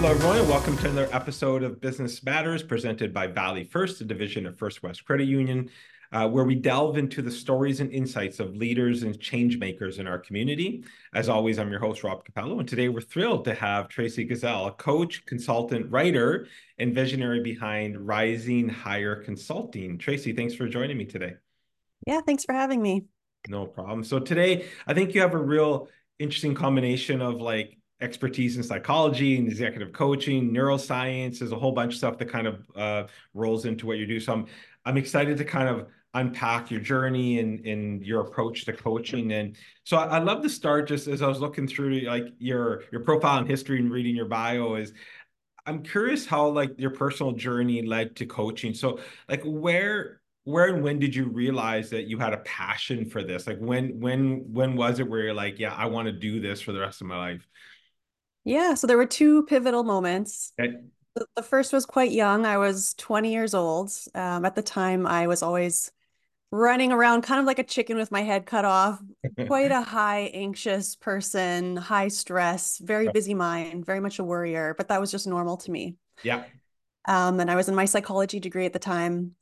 Hello, everyone, and welcome to another episode of Business Matters presented by Valley First, a division of First West Credit Union, uh, where we delve into the stories and insights of leaders and change makers in our community. As always, I'm your host, Rob Capello, and today we're thrilled to have Tracey Gazel, a coach, consultant, writer, and visionary behind Rising Higher Consulting. Tracey, thanks for joining me today. Yeah, thanks for having me. No problem. So today, I think you have a real interesting combination of like expertise in psychology and executive coaching, neuroscience. There's a whole bunch of stuff that kind of uh, rolls into what you do. So I'm I'm excited to kind of unpack your journey and, and your approach to coaching. And so I, would love to start just as I was looking through like your your profile and history and reading your bio is I'm curious how like your personal journey led to coaching. So like where where and when did you realize that you had a passion for this? Like when when when was it where you're like, yeah, I want to do this for the rest of my life? Yeah, so there were two pivotal moments. Okay. The, first was quite young. I was 20 years old. Um, at the time, I was always running around kind of like a chicken with my head cut off. quite a high anxious person, high stress, very busy mind, very much a worrier, but that was just normal to me. Yeah. Um, and I was in my psychology degree at the time.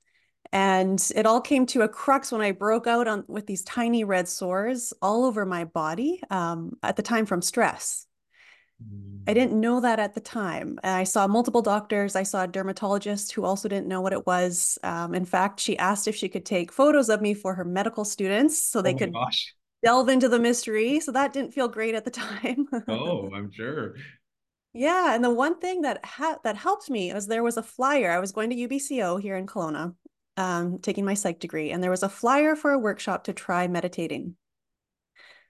And it all came to a crux when I broke out on with these tiny red sores all over my body um, at the time from stress. I didn't know that at the time. I saw multiple doctors. I saw a dermatologist who also didn't know what it was. Um, in fact, she asked if she could take photos of me for her medical students so they oh could gosh. delve into the mystery. So that didn't feel great at the time. oh, I'm sure. Yeah, and the one thing that ha- that helped me was there was a flyer. I was going to UBCO here in Kelowna, um, taking my psych degree, and there was a flyer for a workshop to try meditating.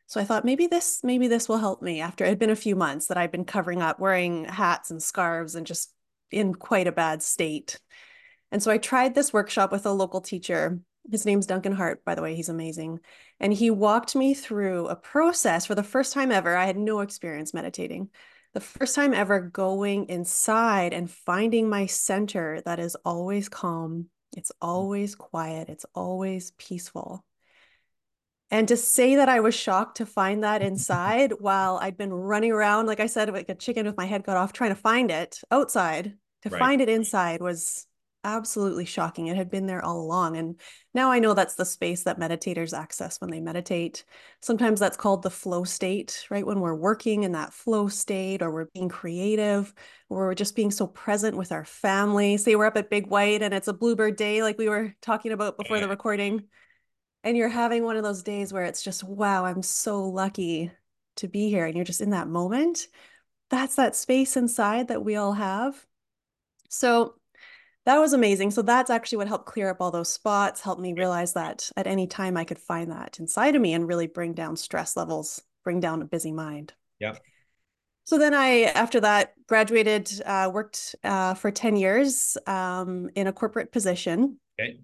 So I thought maybe this maybe this will help me after it had been a few months that I'd been covering up wearing hats and scarves and just in quite a bad state. And so I tried this workshop with a local teacher. His name's Duncan Hart, by the way, he's amazing. And he walked me through a process for the first time ever. I had no experience meditating. The first time ever going inside and finding my center that is always calm, it's mm. always quiet, it's always peaceful. And to say that I was shocked to find that inside while I'd been running around, like I said, like a chicken with my head cut off, trying to find it outside, to right. find it inside was absolutely shocking. It had been there all along. And now I know that's the space that meditators access when they meditate. Sometimes that's called the flow state, right? When we're working in that flow state or we're being creative or we're just being so present with our family. Say we're up at Big White and it's a bluebird day, like we were talking about before the eh. recording and you're having one of those days where it's just wow i'm so lucky to be here and you're just in that moment that's that space inside that we all have so that was amazing so that's actually what helped clear up all those spots helped me realize that at any time i could find that inside of me and really bring down stress levels bring down a busy mind yeah so then I, after that, graduated, uh, worked uh, for 10 years um, in a corporate position. Okay.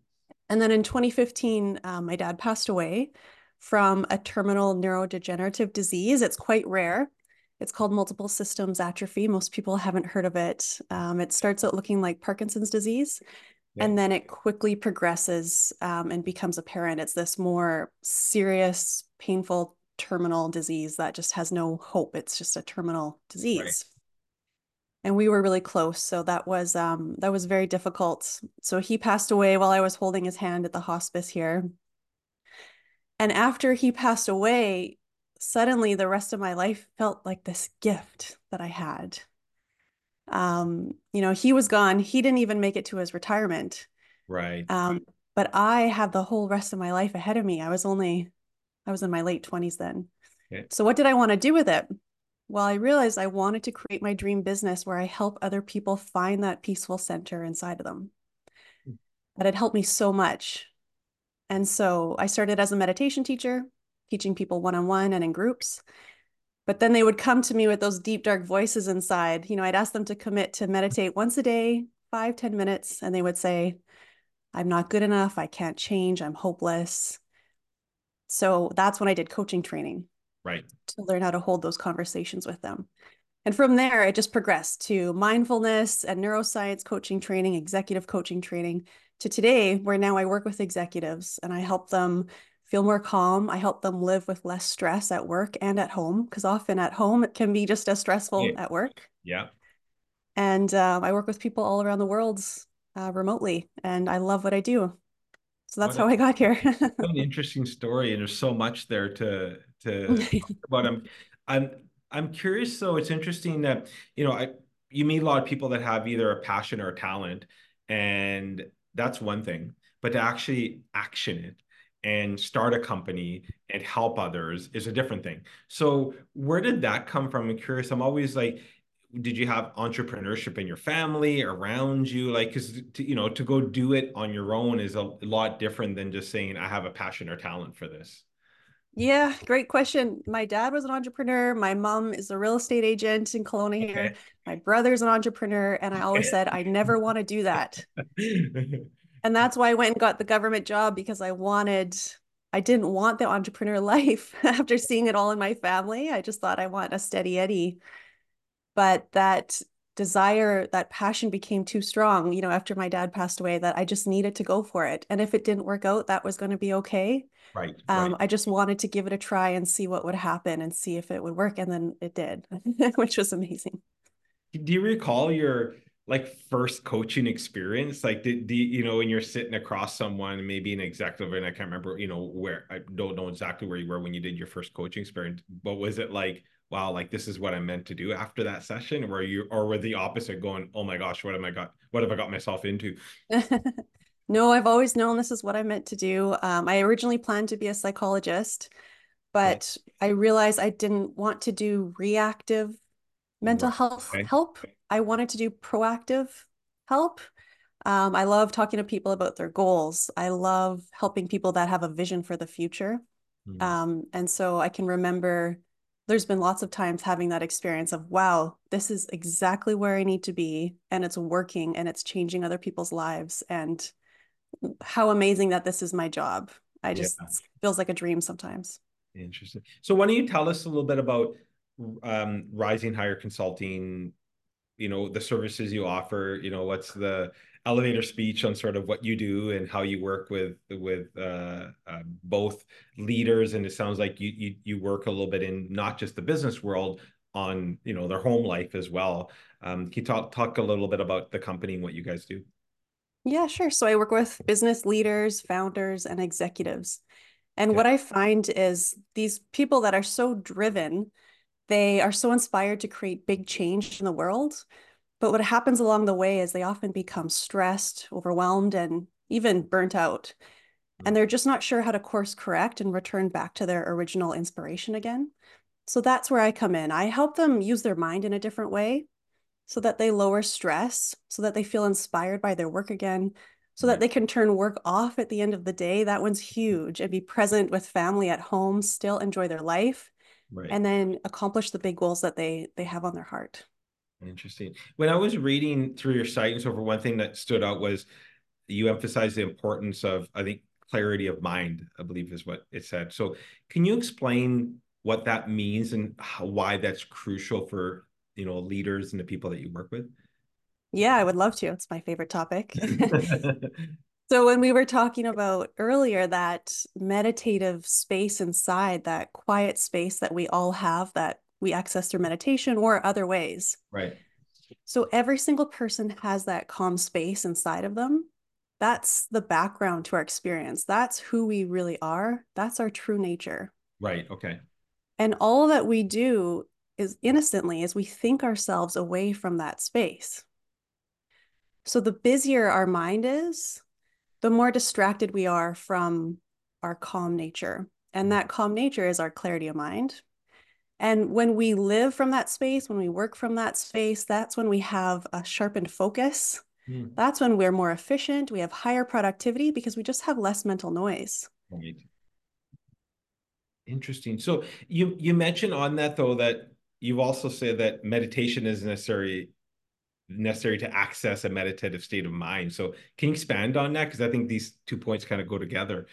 And then in 2015, um, my dad passed away from a terminal neurodegenerative disease. It's quite rare. It's called multiple systems atrophy. Most people haven't heard of it. Um, it starts out looking like Parkinson's disease, yeah. and then it quickly progresses um, and becomes apparent. It's this more serious, painful terminal disease that just has no hope. It's just a terminal disease and we were really close so that was um that was very difficult. So he passed away while i was holding his hand at the hospice here. And after he passed away suddenly the rest of my life felt like this gift that i had. Um you know he was gone. He didn't even make it to his retirement. Right. Um but i had the whole rest of my life ahead of me. I was only i was in my late 20s then. Okay. so what did i want to do with it well, I realized I wanted to create my dream business where I help other people find that peaceful center inside of them. Mm. That had helped me so much. And so I started as a meditation teacher, teaching people one on one and in groups. But then they would come to me with those deep, dark voices inside. You know, I'd ask them to commit to meditate once a day, five ten minutes, and they would say, I'm not good enough. I can't change. I'm hopeless. So that's when I did coaching training. Right. To learn how to hold those conversations with them. And from there, it just progressed to mindfulness and neuroscience coaching training, executive coaching training, to today, where now I work with executives and I help them feel more calm. I help them live with less stress at work and at home, because often at home it can be just as stressful yeah. at work. Yeah. And um, I work with people all around the world uh, remotely, and I love what I do. So that's what how a, I got here. an interesting story, and there's so much there to to talk about. I'm, I'm I'm curious. though. it's interesting that you know I you meet a lot of people that have either a passion or a talent, and that's one thing. But to actually action it and start a company and help others is a different thing. So where did that come from? I'm curious. I'm always like, did you have entrepreneurship in your family around you like because you know to go do it on your own is a lot different than just saying i have a passion or talent for this yeah great question my dad was an entrepreneur my mom is a real estate agent in Kelowna okay. here my brother's an entrepreneur and i always said i never want to do that and that's why i went and got the government job because i wanted I didn't want the entrepreneur life after seeing it all in my family. I just thought I want a steady Eddie but that desire that passion became too strong you know after my dad passed away that i just needed to go for it. And if it didn't work out that was going to be okay. Right, um, right. i just wanted to give it a try and see what would happen and see if it would work and then it did which was amazing. Do you recall your like first coaching experience? Like did, do you know when you're sitting across someone maybe an executive and i can't remember you know where i don't know exactly where you were when you did your first coaching experience but was it like wow, like this is what I'm meant to do after that session? Or you or were the opposite going, oh my gosh, what am I got what have I got myself into? no, I've always known this is what I meant to do. Um, I originally planned to be a psychologist, but I realized I didn't want to do reactive mental health okay. help. I wanted to do proactive help. Um, I love talking to people about their goals. I love helping people that have a vision for the future. Mm. Um, and so I can remember there's been lots of times having that experience of wow this is exactly where i need to be and it's working and it's changing other people's lives and how amazing that this is my job. I just yeah. feels like a dream sometimes. Interesting. So why don't you tell us a little bit about um, rising higher consulting you know the services you offer you know what's the elevator speech on sort of what you do and how you work with with uh, uh, both leaders. And it sounds like you, you you work a little bit in not just the business world on you know their home life as well. Um, can you talk talk a little bit about the company and what you guys do? Yeah sure. So i work with business leaders founders and executives. And okay. what i find is these people that are so driven they are so inspired to create big change in the world but what happens along the way is they often become stressed, overwhelmed, and even burnt out. And they're just not sure how to course correct and return back to their original inspiration again. So that's where I come in. I help them use their mind in a different way so that they lower stress, so that they feel inspired by their work again, so that they can turn work off at the end of the day. That one's huge and be present with family at home, still enjoy their life, right. and then accomplish the big goals that they they have on their heart. Interesting. When I was reading through your site and so for one thing that stood out was you emphasize the importance of, I think, clarity of mind, I believe is what it said. So can you explain what that means and how, why that's crucial for, you know, leaders and the people that you work with? Yeah, I would love to. It's my favorite topic. so when we were talking about earlier that meditative space inside, that quiet space that we all have that we access through meditation or other ways. Right. So every single person has that calm space inside of them. That's the background to our experience. That's who we really are. That's our true nature. Right. Okay. And all that we do is innocently is we think ourselves away from that space. So the busier our mind is, the more distracted we are from our calm nature. And that calm nature is our clarity of mind, and when we live from that space, when we work from that space, that's when we have a sharpened focus. Mm. That's when we're more efficient. We have higher productivity because we just have less mental noise. Right. Interesting. So you you mentioned on that though that you've also said that meditation is necessary necessary to access a meditative state of mind. So can you expand on that? Because I think these two points kind of go together.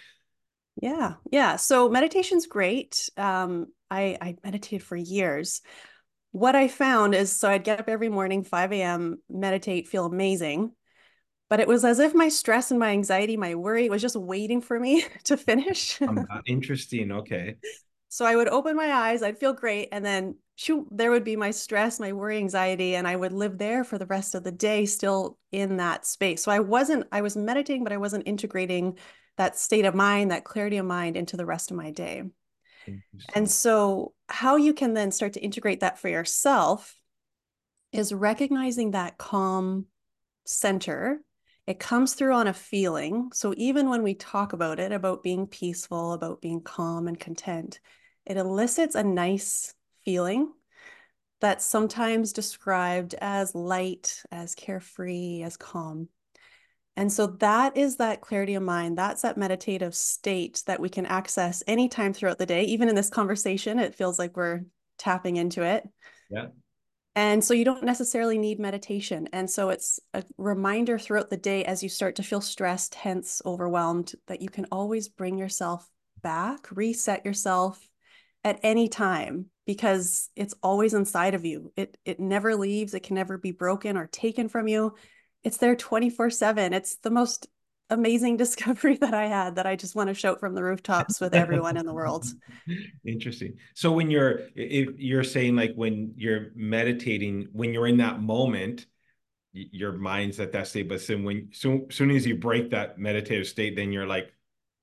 Yeah, yeah. So meditation's great. Um, I I meditated for years. What I found is so I'd get up every morning, 5 a.m., meditate, feel amazing. But it was as if my stress and my anxiety, my worry was just waiting for me to finish. um, interesting. Okay. So I would open my eyes, I'd feel great, and then shoot, there would be my stress, my worry, anxiety, and I would live there for the rest of the day, still in that space. So I wasn't, I was meditating, but I wasn't integrating that state of mind, that clarity of mind into the rest of my day. And so, how you can then start to integrate that for yourself is recognizing that calm center. It comes through on a feeling. So, even when we talk about it, about being peaceful, about being calm and content, it elicits a nice feeling that's sometimes described as light, as carefree, as calm. And so that is that clarity of mind. That's that meditative state that we can access anytime throughout the day. Even in this conversation, it feels like we're tapping into it. Yeah. And so you don't necessarily need meditation. And so it's a reminder throughout the day as you start to feel stressed, tense, overwhelmed, that you can always bring yourself back, reset yourself at any time because it's always inside of you. It it never leaves, it can never be broken or taken from you it's there 24 7 it's the most amazing discovery that i had that i just want to shout from the rooftops with everyone in the world. Interesting. So when you're if you're saying like when you're meditating when you're in that moment your mind's at that state but soon when soon, soon as you break that meditative state then you're like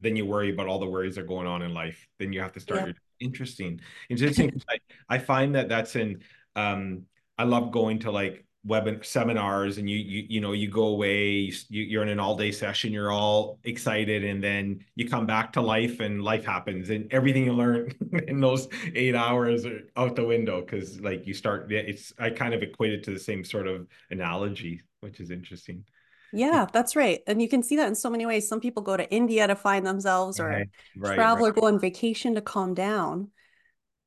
then you worry about all the worries that are going on in life. Then you have to start yeah. your, interesting. Interesting I, I find that that's in um i love going to like web seminars and you you you know you go away you, you're in an all day session you're all excited and then you come back to life and life happens and everything you learn in those eight hours are out the window because like you start it's i kind of equate it to the same sort of analogy which is interesting yeah, that's right. And you can see that in so many ways. Some people go to India to find themselves or right, right, travel right. or go on vacation to calm down.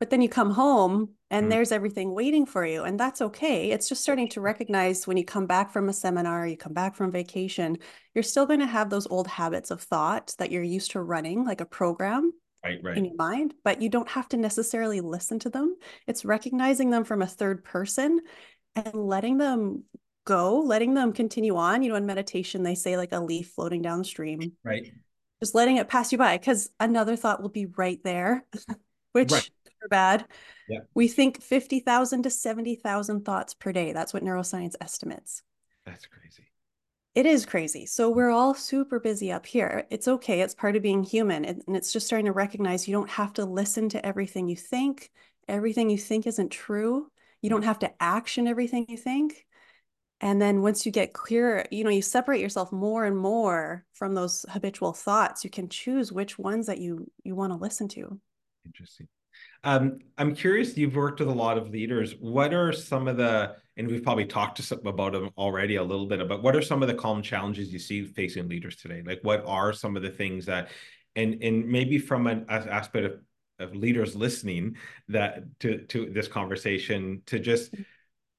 But then you come home and mm. there's everything waiting for you. And that's okay. It's just starting to recognize when you come back from a seminar, you come back from vacation, you're still going to have those old habits of thought that you're used to running, like a program. Right, right. in your mind, but you don't have to necessarily listen to them. It's recognizing them from a third person and letting them go, letting them continue on. You know, in meditation, they say like a leaf floating down the stream. Right. Just letting it pass you by because another thought will be right there, which right bad. Yeah. We think 50,000 to 70,000 thoughts per day. That's what neuroscience estimates. That's crazy. It is crazy. So mm-hmm. we're all super busy up here. It's okay. It's part of being human. And it's just starting to recognize you don't have to listen to everything you think. Everything you think isn't true. You don't have to action everything you think. And then once you get clear, you know, you separate yourself more and more from those habitual thoughts. You can choose which ones that you you want to listen to. Interesting. Um, I'm curious, you've worked with a lot of leaders. What are some of the, and we've probably talked to some about them already a little bit, but what are some of the common challenges you see facing leaders today? Like what are some of the things that, and and maybe from an aspect of, of leaders listening that to to this conversation to just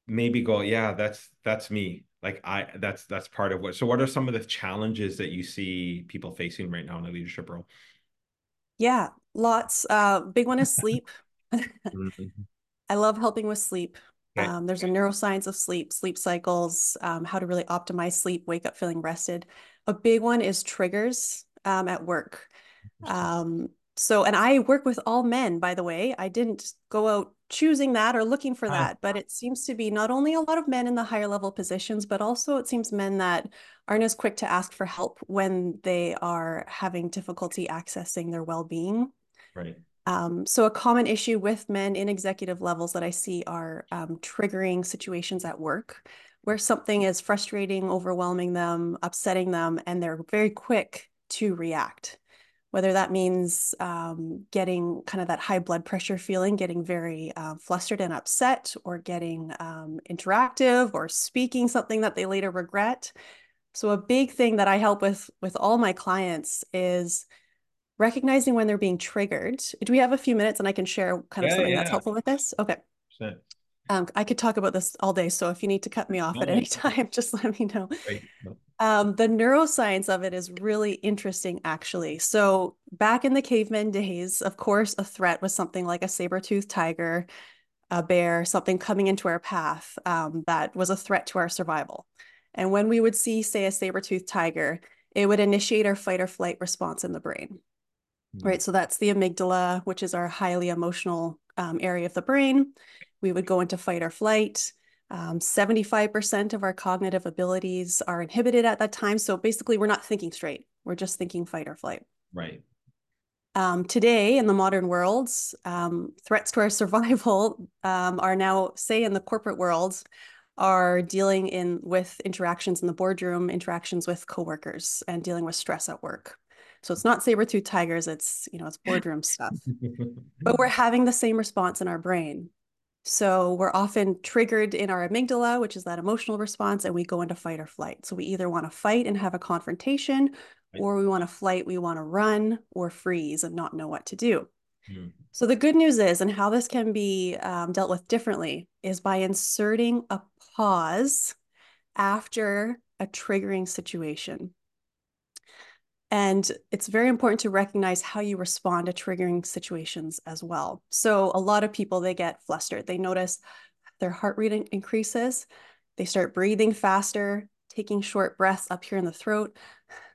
maybe go, yeah, that's that's me. Like I that's that's part of what. So what are some of the challenges that you see people facing right now in a leadership role? Yeah, lots. Uh, big one is sleep. mm-hmm. I love helping with sleep. Okay. Um, there's a neuroscience of sleep, sleep cycles, um, how to really optimize sleep, wake up feeling rested. A big one is triggers um, at work. Um, so, and I work with all men, by the way. I didn't go out choosing that or looking for that, but it seems to be not only a lot of men in the higher level positions, but also it seems men that aren't as quick to ask for help when they are having difficulty accessing their well being. Right. Um, so, a common issue with men in executive levels that I see are um, triggering situations at work where something is frustrating, overwhelming them, upsetting them, and they're very quick to react. Whether that means um, getting kind of that high blood pressure feeling, getting very uh, flustered and upset, or getting um, interactive, or speaking something that they later regret. So, a big thing that I help with with all my clients is recognizing when they're being triggered. Do we have a few minutes and I can share kind of Yeah, something yeah. that's helpful with this? Okay. Percent. Um, I could talk about this all day, so if you need to cut me off No, at any time, just let me know. Right. No. Um, the neuroscience of it is really interesting, actually. So, back in the caveman days, of course, a threat was something like a saber-toothed tiger, a bear, something coming into our path um, that was a threat to our survival. And when we would see, say, a saber-toothed tiger, it would initiate our fight or flight response in the brain. Hmm. Right. So that's the amygdala, which is our highly emotional um, area of the brain. We would go into fight or flight. Um, 75% of our cognitive abilities are inhibited at that time. So basically, we're not thinking straight. We're just thinking fight or flight. Right. Um, today, in the modern world, um, threats to our survival um, are now, say, in the corporate world, are dealing in with interactions in the boardroom, interactions with coworkers, and dealing with stress at work. So it's not saber-tooth tigers; it's you know it's boardroom stuff. But we're having the same response in our brain. So we're often triggered in our amygdala, which is that emotional response, and we go into fight or flight. So we either want to fight and have a confrontation, or we want to flight, we want to run or freeze and not know what to do. Hmm. So the good news is, and how this can be um, dealt with differently, is by inserting a pause after a triggering situation. And it's very important to recognize how you respond to triggering situations as well. So a lot of people, they get flustered. They notice their heart rate increases. They start breathing faster, taking short breaths up here in the throat.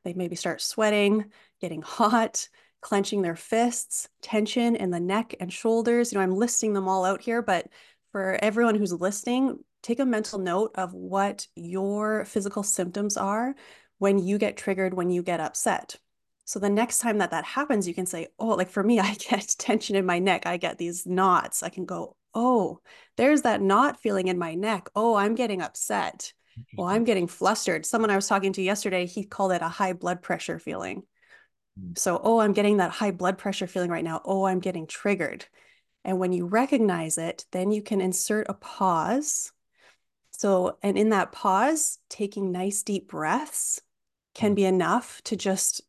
They maybe start sweating, getting hot, clenching their fists, tension in the neck and shoulders. You know, I'm listing them all out here, but for everyone who's listening, take a mental note of what your physical symptoms are when you get triggered, when you get upset. So the next time that that happens, you can say, oh, like for me, I get tension in my neck. I get these knots. I can go, oh, there's that knot feeling in my neck. Oh, I'm getting upset. Well, I'm getting flustered. Someone I was talking to yesterday, he called it a high blood pressure feeling. Hmm. So, oh, I'm getting that high blood pressure feeling right now. Oh, I'm getting triggered. And when you recognize it, then you can insert a pause. So, and in that pause, taking nice deep breaths can mm. be enough to just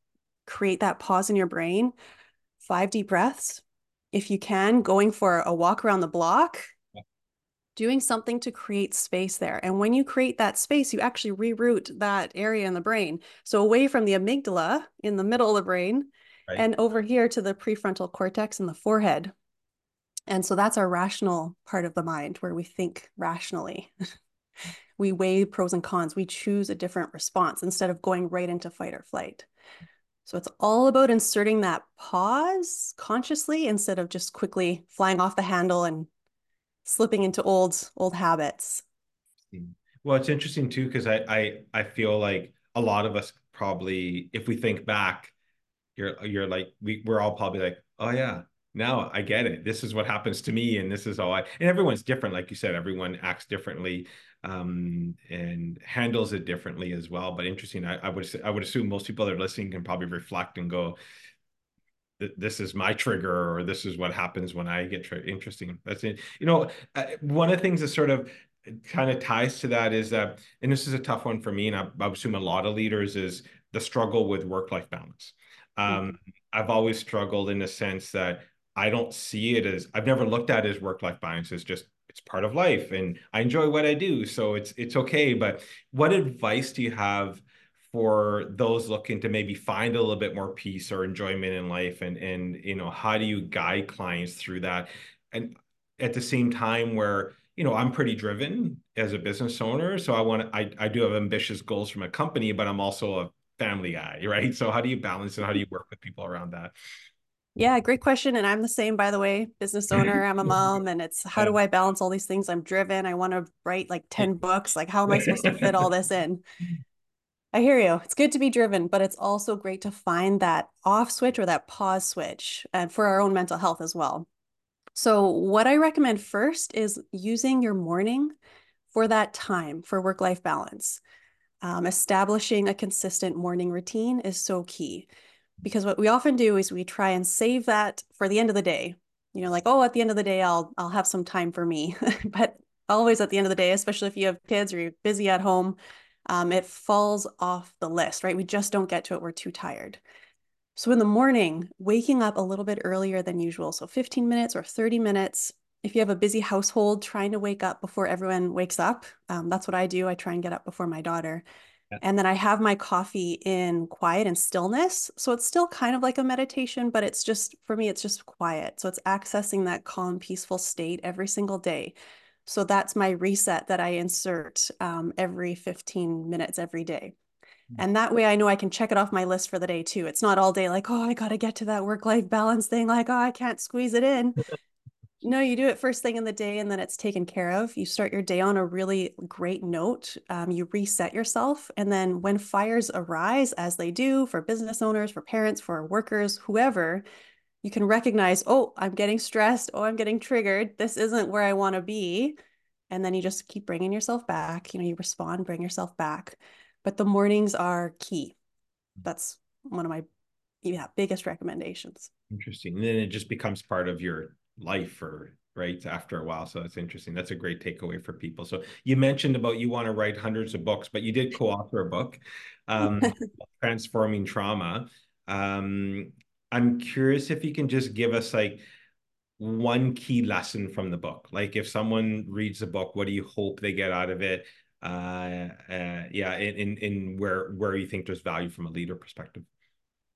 create that pause in your brain. Five deep breaths. If you can, going for a walk around the block, doing something to create space there. And when you create that space, you actually reroute that area in the brain. So away from the amygdala in the middle of the brain Right. and over here to the prefrontal cortex in the forehead. And so that's our rational part of the mind where we think rationally. we weigh pros and cons. We choose a different response instead of going right into fight or flight. So it's all about inserting that pause consciously instead of just quickly flying off the handle and slipping into old old habits. Well, it's interesting too because I, I I feel like a lot of us probably, if we think back, you're you're like we we're all probably like, oh yeah, now I get it. This is what happens to me, and this is all I. And everyone's different, like you said. Everyone acts differently, um, and handles it differently as well. But interesting. I, I would I would assume most people that are listening can probably reflect and go, this is my trigger, or this is what happens when I get triggered. Interesting. That's it. You know, uh, one of the things that sort of kind of ties to that is that, and this is a tough one for me, and I, I assume a lot of leaders is the struggle with work-life balance. Um, I've always struggled in the sense that I don't see it as I've never looked at as work-life balance. It's just it's part of life, and I enjoy what I do, so it's it's okay. But what advice do you have for those looking to maybe find a little bit more peace or enjoyment in life, and and you know how do you guide clients through that, and at the same time where you know I'm pretty driven as a business owner, so I want to I I do have ambitious goals for my company, but I'm also a family guy, right? So how do you balance and how do you work with people around that? Yeah, great question. And I'm the same, by the way, business owner. I'm a mom, and it's how do I balance all these things? I'm driven. I want to write like 10 books. Like, how am I supposed to fit all this in? I hear you. It's good to be driven, but it's also great to find that off switch or that pause switch and for our own mental health as well. So, what I recommend first is using your morning for that time for work life balance. Um, establishing a consistent morning routine is so key because what we often do is we try and save that for the end of the day. You know, like, oh, at the end of the day, I'll I'll have some time for me. but always at the end of the day, especially if you have kids or you're busy at home, um, it falls off the list, right? We just don't get to it. We're too tired. So in the morning, waking up a little bit earlier than usual, so 15 minutes or 30 minutes. If you have a busy household, trying to wake up before everyone wakes up. Um, that's what I do. I try and get up before my daughter. Yeah. And then I have my coffee in quiet and stillness. So it's still kind of like a meditation, but it's just, for me, it's just quiet. So it's accessing that calm, peaceful state every single day. So that's my reset that I insert um, every 15 minutes every day. Hmm. And that way I know I can check it off my list for the day too. It's not all day like, oh, I got to get to that work life balance thing. Like, oh, I can't squeeze it in. no, you do it first thing in the day and then it's taken care of. You start your day on a really great note. Um, you reset yourself. And then when fires arise, as they do for business owners, for parents, for workers, whoever, you can recognize, oh, I'm getting stressed. Oh, I'm getting triggered. This isn't where I want to be. And then you just keep bringing yourself back. You know, you respond, bring yourself back. But the mornings are key. That's one of my yeah biggest recommendations. Interesting. And then it just becomes part of your life or right after a while so that's interesting. That's a great takeaway for people. So you mentioned about you want to write hundreds of books but you did co-author a book um, transforming trauma. Um, i'm curious if you can just give us like one key lesson from the book. Like if someone reads the book what do you hope they get out of it? Uh, uh yeah in in where where you think there's value from a leader perspective.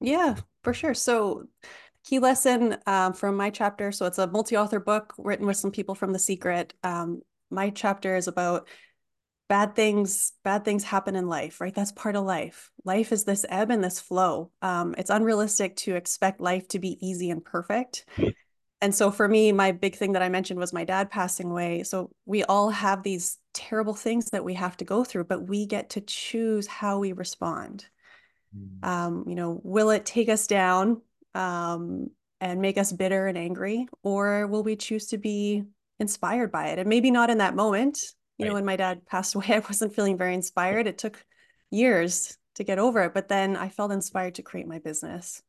Yeah for sure. So key lesson um, from my chapter. So it's a multi-author book written with some people from The Secret. Um, my chapter is about bad things. Bad things happen in life, right? That's part of life. Life is this ebb and this flow. Um, it's unrealistic to expect life to be easy and perfect. And so for me, my big thing that I mentioned was my dad passing away. So we all have these terrible things that we have to go through, but we get to choose how we respond. Mm. Um, you know, will it take us down um, and make us bitter and angry? Or will we choose to be inspired by it? And maybe not in that moment. You right. know, when my dad passed away, I wasn't feeling very inspired. It took years to get over it, but then I felt inspired to create my business.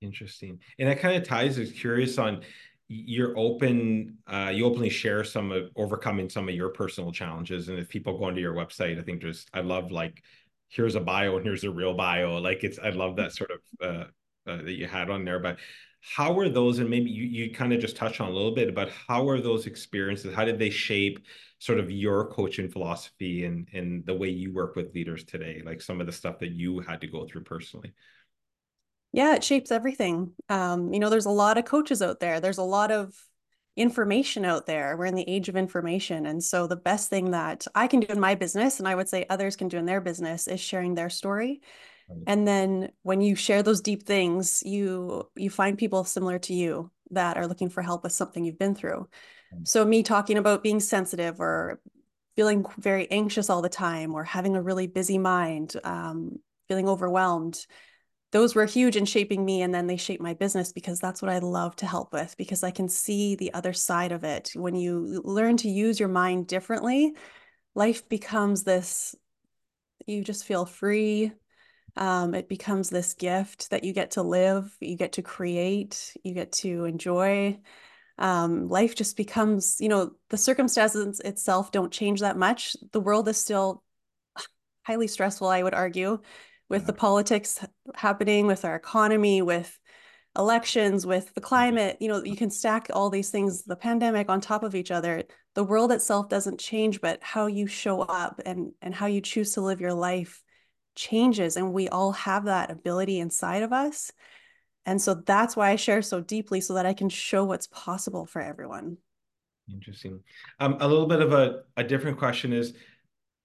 Interesting. And that kind of ties, I was curious on you're open, uh, you openly share some of overcoming some of your personal challenges. And if people go onto your website, I think there's, I love like, here's a bio and here's a real bio. Like it's, I love that sort of uh, uh, that you had on there, but how were those, and maybe you, you kind of just touched on a little bit about how are those experiences, how did they shape sort of your coaching philosophy and, and the way you work with leaders today, like some of the stuff that you had to go through personally? Yeah, it shapes everything. Um, you know, there's a lot of coaches out there. There's a lot of information out there. We're in the age of information. And so the best thing that I can do in my business, and I would say others can do in their business, is sharing their story and then when you share those deep things you you find people similar to you that are looking for help with something you've been through. So me talking about being sensitive or feeling very anxious all the time or having a really busy mind um, feeling overwhelmed those were huge in shaping me and then they shaped my business because that's what i love to help with because i can see the other side of it. When you learn to use your mind differently life becomes this you just feel free um, it becomes this gift that you get to live, you get to create, you get to enjoy. Um, life just becomes, you know, the circumstances itself don't change that much. The world is still highly stressful, I would argue, with yeah. the politics happening, with our economy, with elections, with the climate. You know, you can stack all these things, the pandemic on top of each other. The world itself doesn't change, but how you show up and and how you choose to live your life changes and we all have that ability inside of us. And so that's why i share so deeply so that i can show what's possible for everyone. Interesting. Um, a little bit of a, a different question is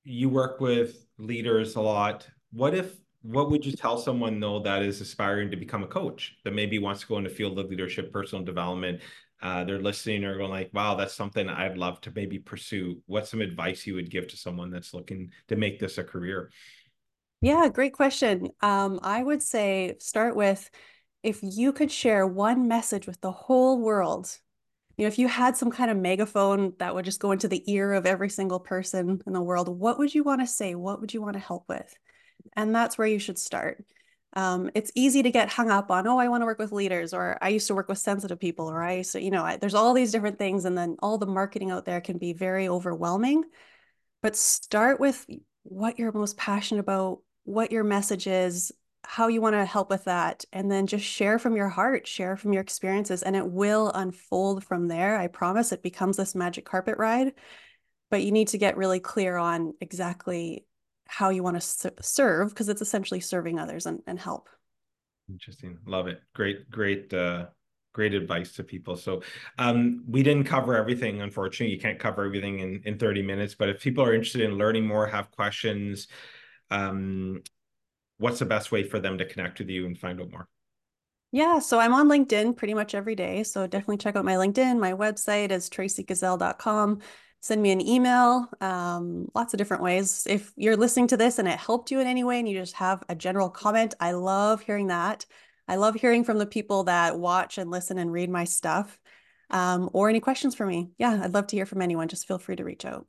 you work with leaders a lot. What if what would you tell someone though that is aspiring to become a coach that maybe wants to go into field of leadership personal development? Uh, they're listening or going like wow that's something i'd love to maybe pursue. What's some advice you would give to someone that's looking to make this a career yeah, great question. Um, I would say start with if you could share one message with the whole world, you know, if you had some kind of megaphone that would just go into the ear of every single person in the world, what would you want to say? What would you want to help with? And that's where you should start. Um, it's easy to get hung up on, oh, I want to work with leaders, or I used to work with sensitive people, or I to, you know, I, there's all these different things. And then all the marketing out there can be very overwhelming. But start with what you're most passionate about, what your message is, how you want to help with that and then just share from your heart share from your experiences and it will unfold from there. I promise it becomes this magic carpet ride but you need to get really clear on exactly how you want to serve because it's essentially serving others and, and help. Interesting. Love it. Great great uh great advice to people. So um we didn't cover everything unfortunately. You can't cover everything in in 30 minutes but if people are interested in learning more have questions um what's the best way for them to connect with you and find out more? Yeah, so I'm on LinkedIn pretty much every day. So definitely check out my LinkedIn. My website is traceygazel.com. Send me an email, um, lots of different ways. If you're listening to this and it helped you in any way and you just have a general comment, I love hearing that. I love hearing from the people that watch and listen and read my stuff. Um, or any questions for me. Yeah, I'd love to hear from anyone. Just feel free to reach out.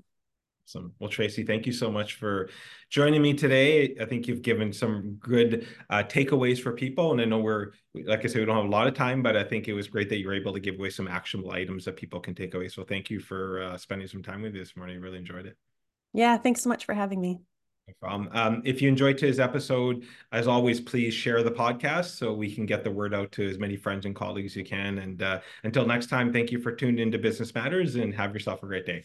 Awesome. Well, Tracey, thank you so much for joining me today. I think you've given some good uh, takeaways for people. And I know we're, like I said, we don't have a lot of time, but I think it was great that you were able to give away some actionable items that people can take away. So thank you for uh, spending some time with me this morning. Really enjoyed it. Yeah, thanks so much for having me. Um, um, if you enjoyed today's episode, as always, please share the podcast so we can get the word out to as many friends and colleagues as you can. And uh, until next time, thank you for tuning into Business Matters and have yourself a great day.